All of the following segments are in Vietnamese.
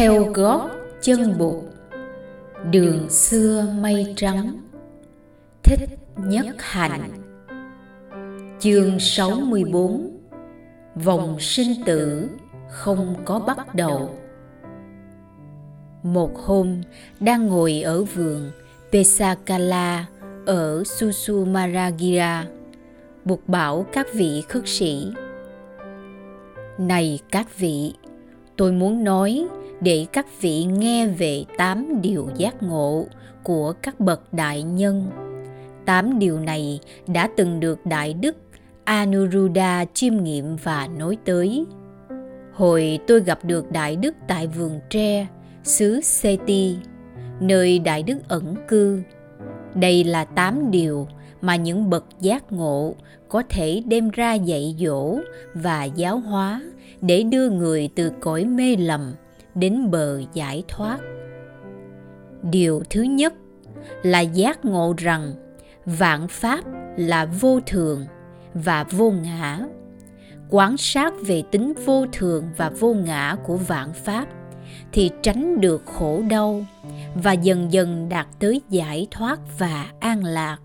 theo gót chân bụt. Đường xưa mây trắng, thích nhất hạnh. Chương 64 vòng sinh tử không có bắt đầu. Một hôm, đang ngồi ở vườn pesakala ở susumaragira buộc bảo các vị khất sĩ. Này các vị, tôi muốn nói để các vị nghe về tám điều giác ngộ của các bậc đại nhân. Tám điều này đã từng được đại đức anuruddha chiêm nghiệm và nói tới. Hồi tôi gặp được đại đức tại vườn tre, xứ seti, nơi đại đức ẩn cư. Đây là tám điều mà những bậc giác ngộ có thể đem ra dạy dỗ và giáo hóa để đưa người từ cõi mê lầm đến bờ giải thoát. Điều thứ nhất là giác ngộ rằng vạn pháp là vô thường và vô ngã. Quán sát về tính vô thường và vô ngã của vạn pháp thì tránh được khổ đau và dần dần đạt tới giải thoát và an lạc.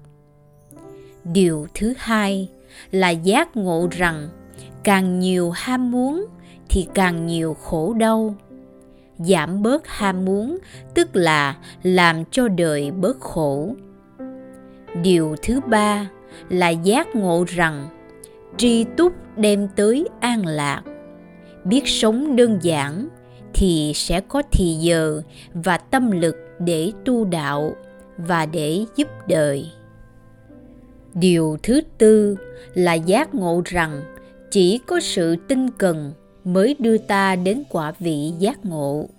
Điều thứ hai là giác ngộ rằng càng nhiều ham muốn thì càng nhiều khổ đau giảm bớt ham muốn, tức là làm cho đời bớt khổ. Điều thứ ba là giác ngộ rằng tri túc đem tới an lạc. Biết sống đơn giản thì sẽ có thì giờ và tâm lực để tu đạo và để giúp đời. Điều thứ tư là giác ngộ rằng chỉ có sự tinh cần mới đưa ta đến quả vị giác ngộ.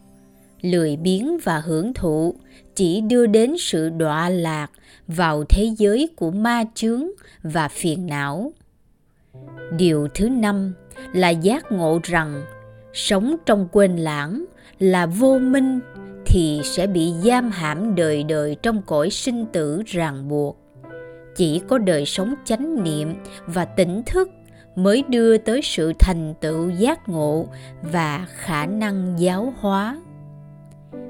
Lười biếng và hưởng thụ chỉ đưa đến sự đọa lạc vào thế giới của ma chướng và phiền não. Điều thứ năm là giác ngộ rằng sống trong quên lãng là vô minh thì sẽ bị giam hãm đời đời trong cõi sinh tử ràng buộc. Chỉ có đời sống chánh niệm và tỉnh thức mới đưa tới sự thành tựu giác ngộ và khả năng giáo hóa.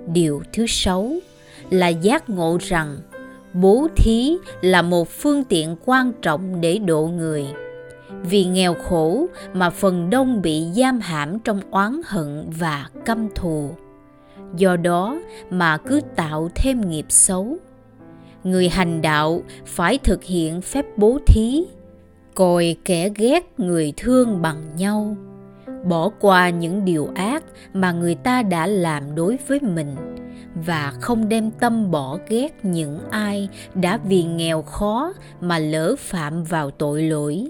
Điều thứ sáu là giác ngộ rằng bố thí là một phương tiện quan trọng để độ người. Vì nghèo khổ mà phần đông bị giam hãm trong oán hận và căm thù. Do đó mà cứ tạo thêm nghiệp xấu. Người hành đạo phải thực hiện phép bố thí coi kẻ ghét người thương bằng nhau. Bỏ qua những điều ác mà người ta đã làm đối với mình và không đem tâm bỏ ghét những ai đã vì nghèo khó mà lỡ phạm vào tội lỗi.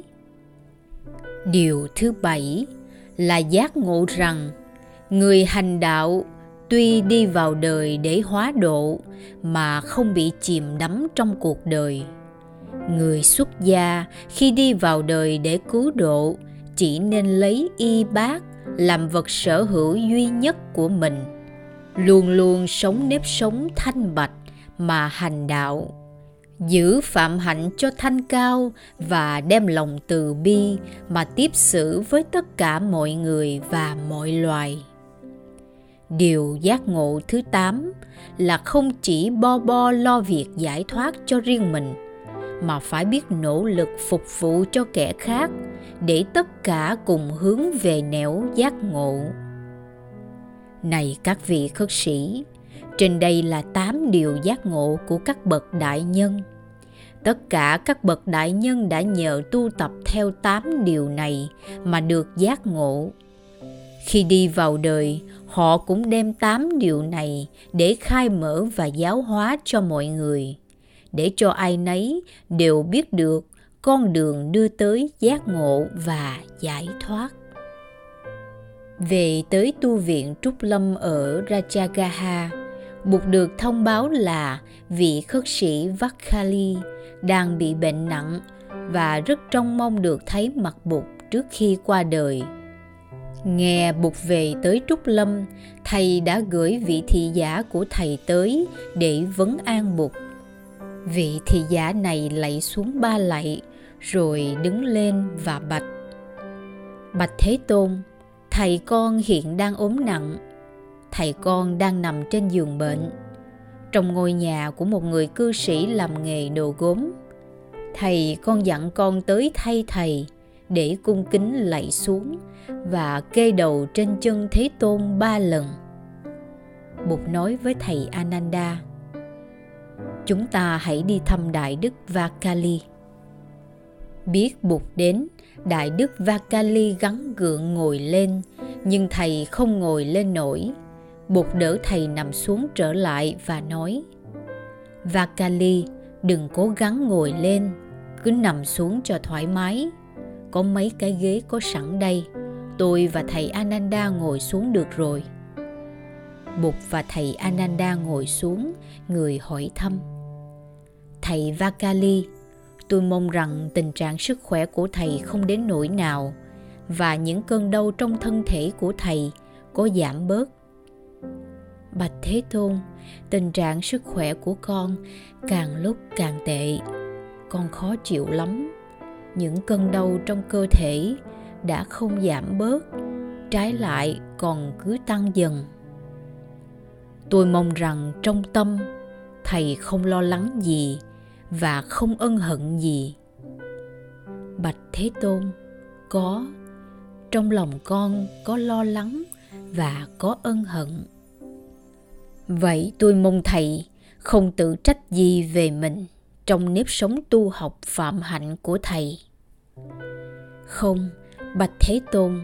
Điều thứ bảy là giác ngộ rằng người hành đạo tuy đi vào đời để hóa độ mà không bị chìm đắm trong cuộc đời người xuất gia khi đi vào đời để cứu độ, chỉ nên lấy y bác làm vật sở hữu duy nhất của mình. Luôn luôn sống nếp sống thanh bạch mà hành đạo. Giữ phạm hạnh cho thanh cao và đem lòng từ bi mà tiếp xử với tất cả mọi người và mọi loài. Điều giác ngộ thứ tám là không chỉ bo bo lo việc giải thoát cho riêng mình mà phải biết nỗ lực phục vụ cho kẻ khác để tất cả cùng hướng về nẻo giác ngộ. Này các vị khất sĩ, trên đây là tám điều giác ngộ của các bậc đại nhân. Tất cả các bậc đại nhân đã nhờ tu tập theo tám điều này mà được giác ngộ. Khi đi vào đời, họ cũng đem tám điều này để khai mở và giáo hóa cho mọi người để cho ai nấy đều biết được con đường đưa tới giác ngộ và giải thoát về tới tu viện Trúc Lâm ở Rajagaha, Bụt được thông báo là vị khất sĩ Vakhali đang bị bệnh nặng và rất trông mong được thấy mặt Bụt trước khi qua đời. Nghe Bụt về tới Trúc Lâm, thầy đã gửi vị thị giả của thầy tới để vấn an Bụt. Vị thị giả này lạy xuống ba lạy, rồi đứng lên và bạch. Bạch Thế Tôn, thầy con hiện đang ốm nặng. Thầy con đang nằm trên giường bệnh. Trong ngôi nhà của một người cư sĩ làm nghề đồ gốm thầy con dặn con tới thay thầy để cung kính lạy xuống và kê đầu trên chân thế tôn ba lần. Bụt nói với thầy ananda chúng ta hãy đi thăm đại đức vakali. Biết bụt đến, đại đức vakali gắn gượng ngồi lên, nhưng thầy không ngồi lên nổi. Bụt đỡ thầy nằm xuống trở lại và nói, vakali, đừng cố gắng ngồi lên, cứ nằm xuống cho thoải mái. Có mấy cái ghế có sẵn đây, tôi và thầy ananda ngồi xuống được rồi. Bụt và thầy ananda ngồi xuống, người hỏi thăm thầy vakali, tôi mong rằng tình trạng sức khỏe của thầy không đến nỗi nào và những cơn đau trong thân thể của thầy có giảm bớt. Bạch thế tôn, tình trạng sức khỏe của con càng lúc càng tệ. Con khó chịu lắm. Những cơn đau trong cơ thể đã không giảm bớt, trái lại còn cứ tăng dần. Tôi mong rằng trong tâm thầy không lo lắng gì và không ân hận gì. Bạch thế tôn, có. Trong lòng con có lo lắng và có ân hận. Vậy tôi mong thầy không tự trách gì về mình trong nếp sống tu học phạm hạnh của thầy. Không, bạch thế tôn,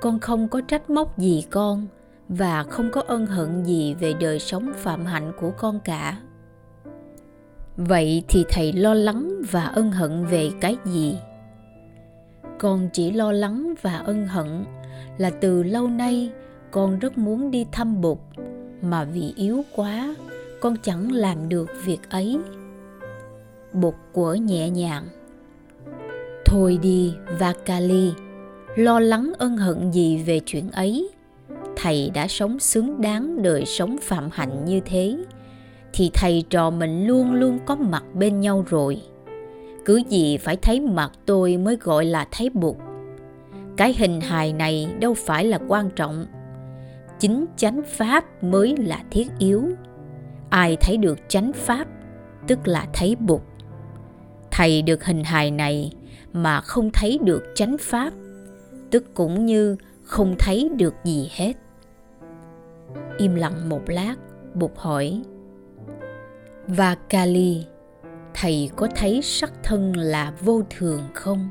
con không có trách móc gì con và không có ân hận gì về đời sống phạm hạnh của con cả vậy thì thầy lo lắng và ân hận về cái gì? Con chỉ lo lắng và ân hận là từ lâu nay con rất muốn đi thăm bụt, mà vì yếu quá, con chẳng làm được việc ấy. Bụt của nhẹ nhàng. Thôi đi, vakali, lo lắng ân hận gì về chuyện ấy? Thầy đã sống xứng đáng đời sống phạm hạnh như thế thì thầy trò mình luôn luôn có mặt bên nhau rồi. Cứ gì phải thấy mặt tôi mới gọi là thấy bụt cái hình hài này đâu phải là quan trọng. Chính chánh pháp mới là thiết yếu. Ai thấy được chánh pháp, tức là thấy bụt thầy được hình hài này mà không thấy được chánh pháp, tức cũng như không thấy được gì hết. Im lặng một lát, bụt hỏi và kali, thầy có thấy sắc thân là vô thường không?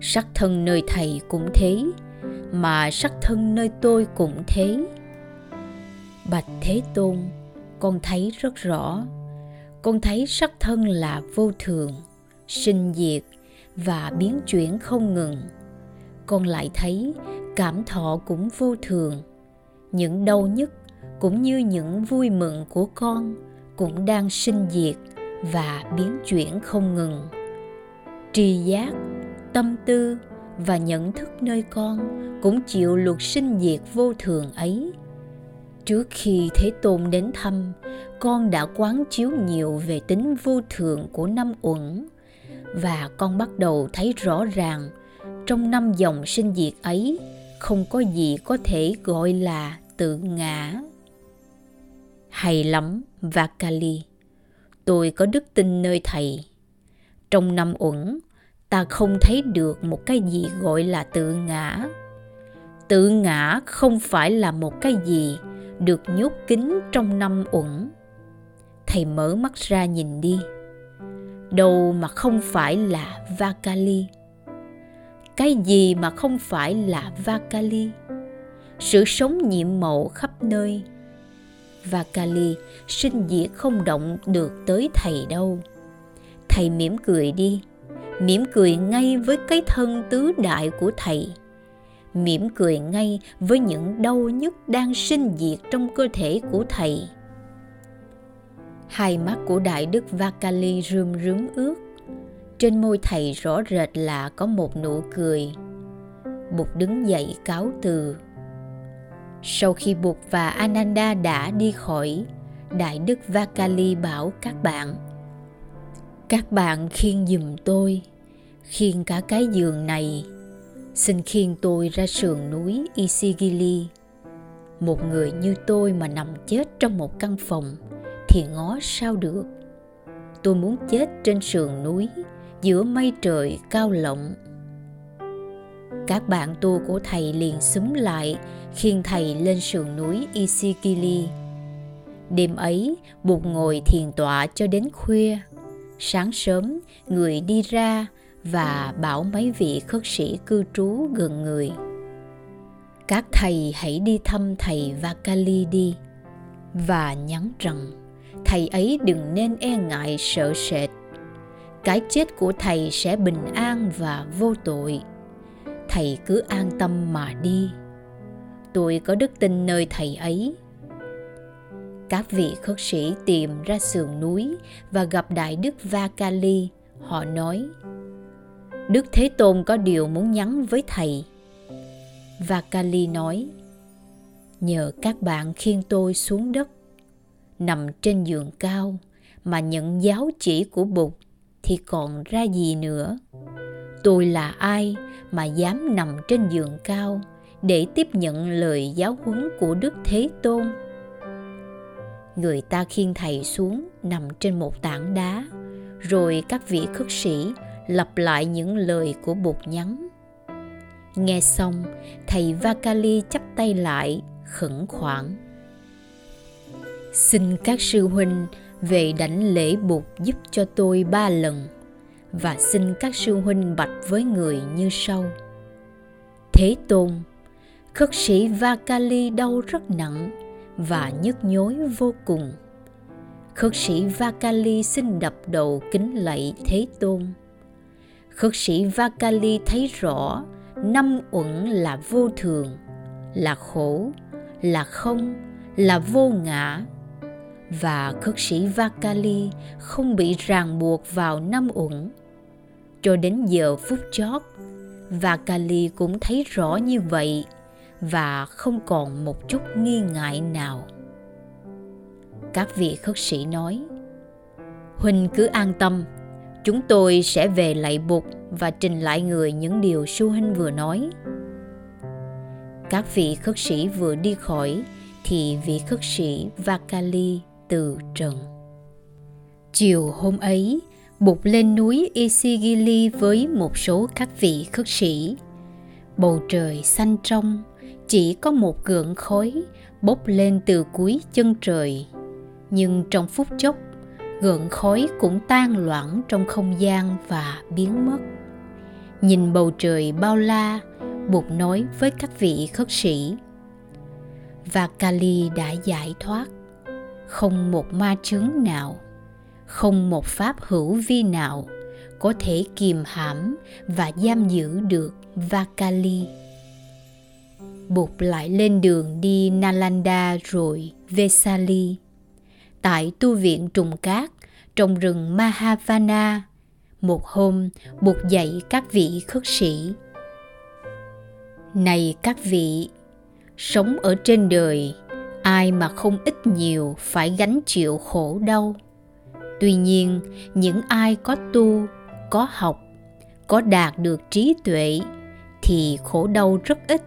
Sắc thân nơi thầy cũng thế, mà sắc thân nơi tôi cũng thế. Bạch thế tôn, con thấy rất rõ. Con thấy sắc thân là vô thường, sinh diệt và biến chuyển không ngừng. Con lại thấy cảm thọ cũng vô thường, những đau nhức cũng như những vui mừng của con cũng đang sinh diệt và biến chuyển không ngừng. Tri giác, tâm tư và nhận thức nơi con cũng chịu luật sinh diệt vô thường ấy. Trước khi thế tôn đến thăm, con đã quán chiếu nhiều về tính vô thường của năm uẩn và con bắt đầu thấy rõ ràng trong năm dòng sinh diệt ấy không có gì có thể gọi là tự ngã. Hay lắm và kali. tôi có đức tin nơi thầy. Trong năm uẩn, ta không thấy được một cái gì gọi là tự ngã. Tự ngã không phải là một cái gì được nhốt kín trong năm uẩn. Thầy mở mắt ra nhìn đi. Đâu mà không phải là vakali? Cái gì mà không phải là vakali? Sự sống nhiệm mậu khắp nơi và Kali sinh diệt không động được tới thầy đâu. Thầy mỉm cười đi, mỉm cười ngay với cái thân tứ đại của thầy. Mỉm cười ngay với những đau nhức đang sinh diệt trong cơ thể của thầy. Hai mắt của đại đức vakali rơm rướm ướt. Trên môi thầy rõ rệt là có một nụ cười. Bụt đứng dậy cáo từ sau khi bụt và ananda đã đi khỏi, đại đức vakali bảo các bạn các bạn khiêng giùm tôi, khiêng cả cái giường này. Xin khiêng tôi ra sườn núi isigili. Một người như tôi mà nằm chết trong một căn phòng thì ngó sao được? Tôi muốn chết trên sườn núi giữa mây trời cao lộng. Các bạn tu của thầy liền xúm lại khiêng thầy lên sườn núi Isikili. Đêm ấy, Bụt ngồi thiền tọa cho đến khuya. Sáng sớm, người đi ra và bảo mấy vị khất sĩ cư trú gần người. Các thầy hãy đi thăm thầy Vakali đi và nhắn rằng thầy ấy đừng nên e ngại sợ sệt. Cái chết của thầy sẽ bình an và vô tội thầy cứ an tâm mà đi tôi có đức tin nơi thầy ấy. Các vị khất sĩ tìm ra sườn núi và gặp đại đức vakali. Họ nói, đức thế tôn có điều muốn nhắn với thầy. Vakali nói, nhờ các bạn khiêng tôi xuống đất, nằm trên giường cao mà nhận giáo chỉ của bụt thì còn ra gì nữa? Tôi là ai mà dám nằm trên giường cao để tiếp nhận lời giáo huấn của đức thế tôn. Người ta khiêng thầy xuống, nằm trên một tảng đá, rồi các vị khất sĩ lặp lại những lời của bụt nhắn. Nghe xong, thầy vakali chắp tay lại, khẩn khoản. Xin các sư huynh về đảnh lễ bụt giúp cho tôi ba lần, và xin các sư huynh bạch với người như sau. Thế tôn khất sĩ vakali đau rất nặng và nhức nhối vô cùng. Khất sĩ vakali xin đập đầu kính lạy thế tôn. Khất sĩ vakali thấy rõ năm uẩn là vô thường, là khổ, là không, là vô ngã. Và khất sĩ Vakali không bị ràng buộc vào năm uẩn. Cho đến giờ phút chót, Vakali cũng thấy rõ như vậy và không còn một chút nghi ngại nào. Các vị khất sĩ nói, Huynh cứ an tâm, chúng tôi sẽ về lạy bục và trình lại người những điều Su Huynh vừa nói. Các vị khất sĩ vừa đi khỏi thì vị khất sĩ Vakali từ trần. Chiều hôm ấy, bục lên núi Isigili với một số các vị khất sĩ. Bầu trời xanh trong, chỉ có một gượng khói bốc lên từ cuối chân trời. Nhưng trong phút chốc, gượng khói cũng tan loãng trong không gian và biến mất. Nhìn bầu trời bao la, Bụt nói với các vị khất sĩ. Và Kali đã giải thoát, không một ma chướng nào không một pháp hữu vi nào có thể kìm hãm và giam giữ được Vakali. Bụt lại lên đường đi Nalanda rồi Vesali. Tại tu viện trùng cát trong rừng Mahavana, một hôm Bụt dạy các vị khất sĩ. Này các vị, sống ở trên đời, ai mà không ít nhiều phải gánh chịu khổ đau tuy nhiên những ai có tu có học có đạt được trí tuệ thì khổ đau rất ít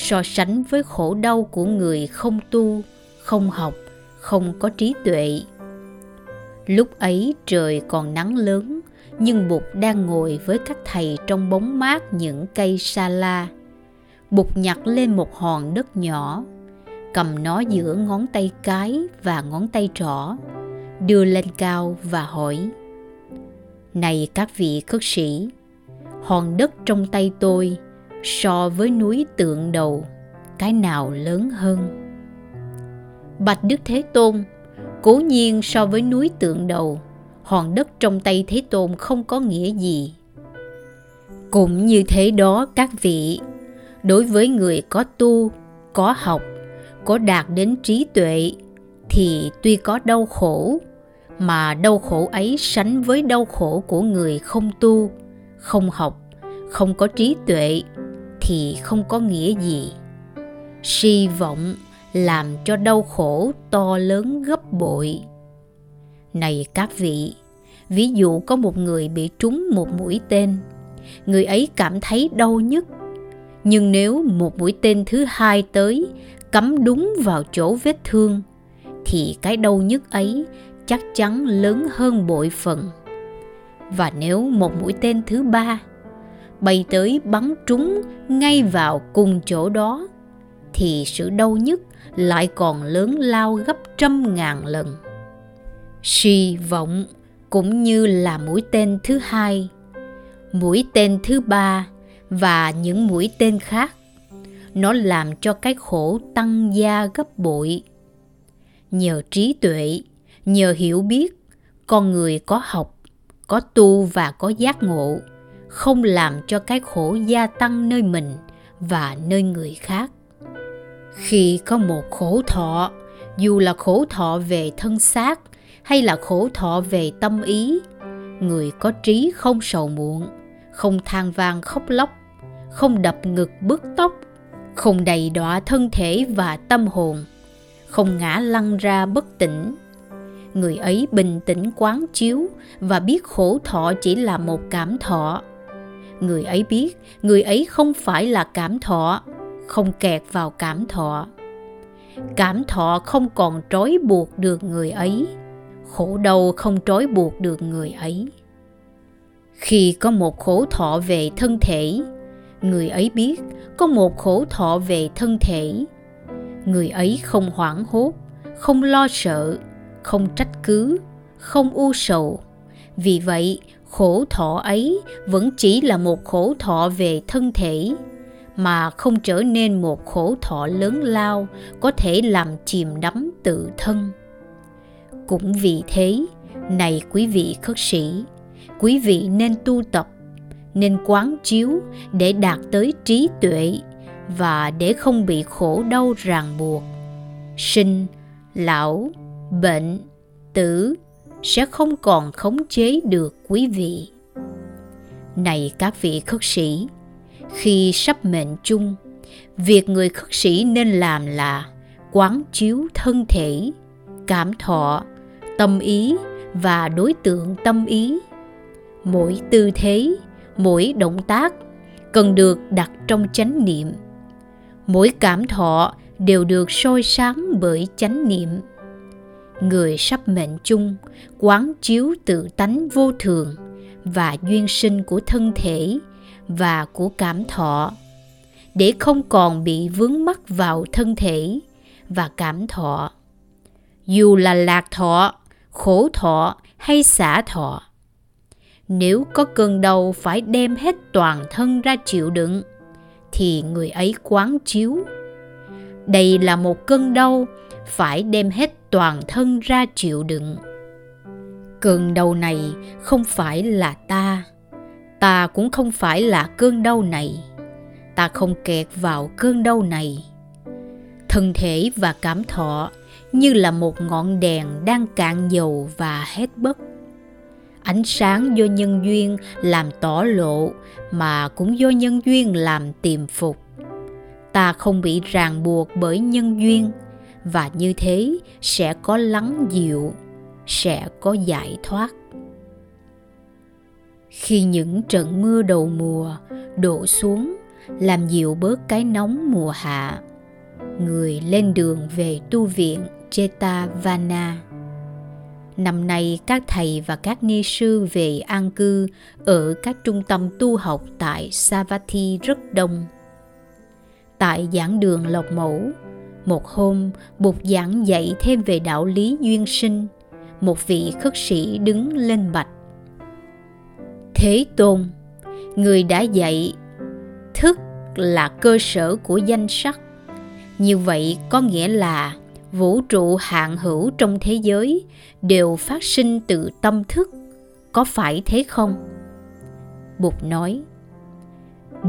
so sánh với khổ đau của người không tu, không học, không có trí tuệ. Lúc ấy trời còn nắng lớn, nhưng bụt đang ngồi với các thầy trong bóng mát những cây sa la. Bụt nhặt lên một hòn đất nhỏ, cầm nó giữa ngón tay cái và ngón tay trỏ, đưa lên cao và hỏi, này các vị khất sĩ, hòn đất trong tay tôi so với núi tượng đầu, cái nào lớn hơn? Bạch đức thế tôn, cố nhiên so với núi tượng đầu, hòn đất trong tay thế tôn không có nghĩa gì. Cũng như thế đó, các vị, đối với người có tu, có học, có đạt đến trí tuệ, thì tuy có đau khổ, mà đau khổ ấy sánh với đau khổ của người không tu, không học, không có trí tuệ thì không có nghĩa gì. Si vọng làm cho đau khổ to lớn gấp bội. Này các vị, ví dụ có một người bị trúng một mũi tên, người ấy cảm thấy đau nhất nhưng nếu một mũi tên thứ hai tới, cắm đúng vào chỗ vết thương, thì cái đau nhức ấy chắc chắn lớn hơn bội phần và nếu một mũi tên thứ ba bay tới bắn trúng ngay vào cùng chỗ đó, thì sự đau nhức lại còn lớn lao gấp trăm ngàn lần. Suy vọng cũng như là mũi tên thứ hai, mũi tên thứ ba và những mũi tên khác, nó làm cho cái khổ tăng gia gấp bội. Nhờ trí tuệ, nhờ hiểu biết, con người có học, có tu và có giác ngộ không làm cho cái khổ gia tăng nơi mình và nơi người khác. Khi có một khổ thọ, dù là khổ thọ về thân xác hay là khổ thọ về tâm ý, người có trí không sầu muộn, không than vang khóc lóc, không đập ngực bứt tóc, không đầy đọa thân thể và tâm hồn, không ngã lăn ra bất tỉnh. Người ấy bình tĩnh quán chiếu và biết khổ thọ chỉ là một cảm thọ người ấy biết, người ấy không phải là cảm thọ, không kẹt vào cảm thọ. Cảm thọ không còn trói buộc được người ấy, khổ đau không trói buộc được người ấy. Khi có một khổ thọ về thân thể, người ấy biết có một khổ thọ về thân thể. Người ấy không hoảng hốt, không lo sợ, không trách cứ, không u sầu. Vì vậy khổ thọ ấy vẫn chỉ là một khổ thọ về thân thể, mà không trở nên một khổ thọ lớn lao có thể làm chìm đắm tự thân. Cũng vì thế, này quý vị khất sĩ, quý vị nên tu tập, nên quán chiếu để đạt tới trí tuệ và để không bị khổ đau ràng buộc. Sinh, lão, bệnh, tử sẽ không còn khống chế được quý vị. Này các vị khất sĩ, khi sắp mệnh chung, việc người khất sĩ nên làm là quán chiếu thân thể, cảm thọ, tâm ý và đối tượng tâm ý. Mỗi tư thế, mỗi động tác cần được đặt trong chánh niệm. Mỗi cảm thọ đều được soi sáng bởi chánh niệm người sắp mệnh chung, quán chiếu tự tánh vô thường và duyên sinh của thân thể và của cảm thọ, để không còn bị vướng mắc vào thân thể và cảm thọ. Dù là lạc thọ, khổ thọ hay xả thọ, nếu có cơn đau phải đem hết toàn thân ra chịu đựng, thì người ấy quán chiếu. Đây là một cơn đau phải đem hết toàn thân ra chịu đựng. Cơn đau này không phải là ta ta cũng không phải là cơn đau này. Ta không kẹt vào cơn đau này. Thân thể và cảm thọ như là một ngọn đèn đang cạn dầu và hết bất ánh sáng do nhân duyên làm tỏ lộ mà cũng do nhân duyên làm tiềm phục. Ta không bị ràng buộc bởi nhân duyên và như thế sẽ có lắng dịu sẽ có giải thoát khi những trận mưa đầu mùa đổ xuống làm dịu bớt cái nóng mùa hạ người lên đường về tu viện Chetavana. Năm nay các thầy và các ni sư về an cư ở các trung tâm tu học tại Savatthi rất đông. Tại giảng đường Lộc Mẫu, một hôm Bụt giảng dạy thêm về đạo lý duyên sinh, một vị khất sĩ đứng lên bạch. Thế Tôn, người đã dạy thức là cơ sở của danh sắc. Như vậy có nghĩa là vũ trụ hạn hữu trong thế giới đều phát sinh từ tâm thức có phải thế không bụt nói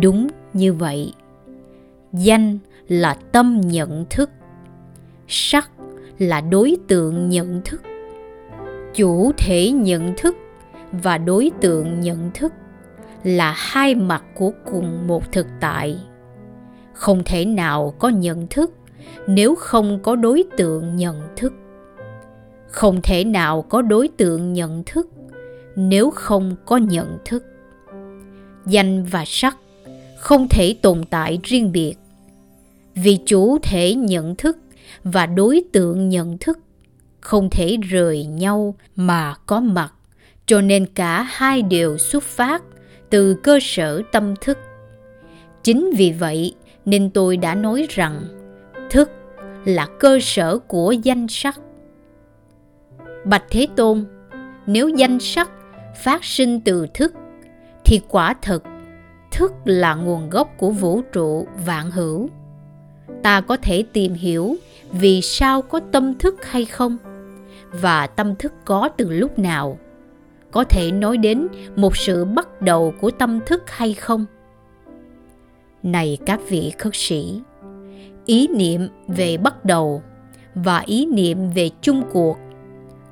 đúng như vậy danh là tâm nhận thức. Sắc là đối tượng nhận thức. Chủ thể nhận thức và đối tượng nhận thức là hai mặt của cùng một thực tại. Không thể nào có nhận thức nếu không có đối tượng nhận thức. Không thể nào có đối tượng nhận thức nếu không có nhận thức. Danh và sắc không thể tồn tại riêng biệt vì chủ thể nhận thức và đối tượng nhận thức không thể rời nhau mà có mặt. Cho nên cả hai đều xuất phát từ cơ sở tâm thức. Chính vì vậy nên tôi đã nói rằng thức là cơ sở của danh sắc. Bạch thế tôn, nếu danh sắc phát sinh từ thức, thì quả thực thức là nguồn gốc của vũ trụ vạn hữu ta có thể tìm hiểu vì sao có tâm thức hay không? Và tâm thức có từ lúc nào? Có thể nói đến một sự bắt đầu của tâm thức hay không? Này các vị khất sĩ, ý niệm về bắt đầu và ý niệm về chung cuộc,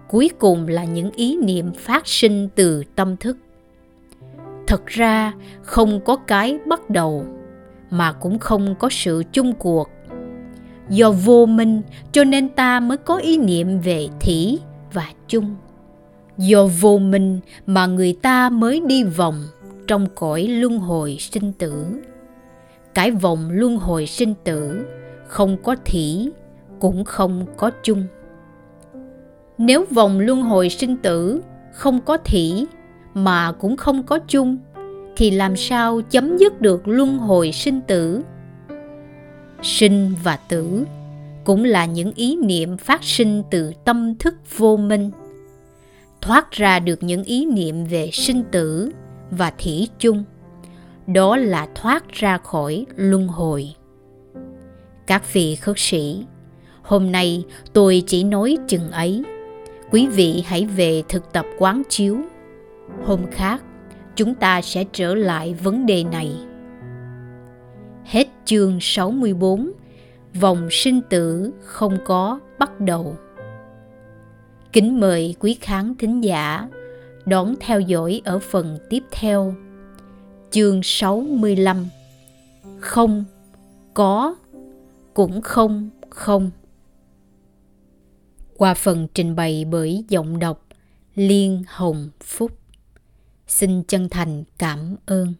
cuối cùng là những ý niệm phát sinh từ tâm thức. Thật ra không có cái bắt đầu mà cũng không có sự chung cuộc do vô minh, cho nên ta mới có ý niệm về thỉ và chung. Do vô minh mà người ta mới đi vòng trong cõi luân hồi sinh tử. Cái vòng luân hồi sinh tử không có thỉ, cũng không có chung. Nếu vòng luân hồi sinh tử không có thỉ mà cũng không có chung, thì làm sao chấm dứt được luân hồi sinh tử? Sinh và tử, cũng là những ý niệm phát sinh từ tâm thức vô minh, thoát ra được những ý niệm về sinh tử và thủy chung. Đó là thoát ra khỏi luân hồi. Các vị khất sĩ, hôm nay tôi chỉ nói chừng ấy. Quý vị hãy về thực tập quán chiếu. Hôm khác, chúng ta sẽ trở lại vấn đề này chương 64 Vòng sinh tử không có bắt đầu. Kính mời quý khán thính giả đón theo dõi ở phần tiếp theo. Chương 65 Không, có, cũng không, không. Qua phần trình bày bởi giọng đọc Liên Hồng Phúc. Xin chân thành cảm ơn.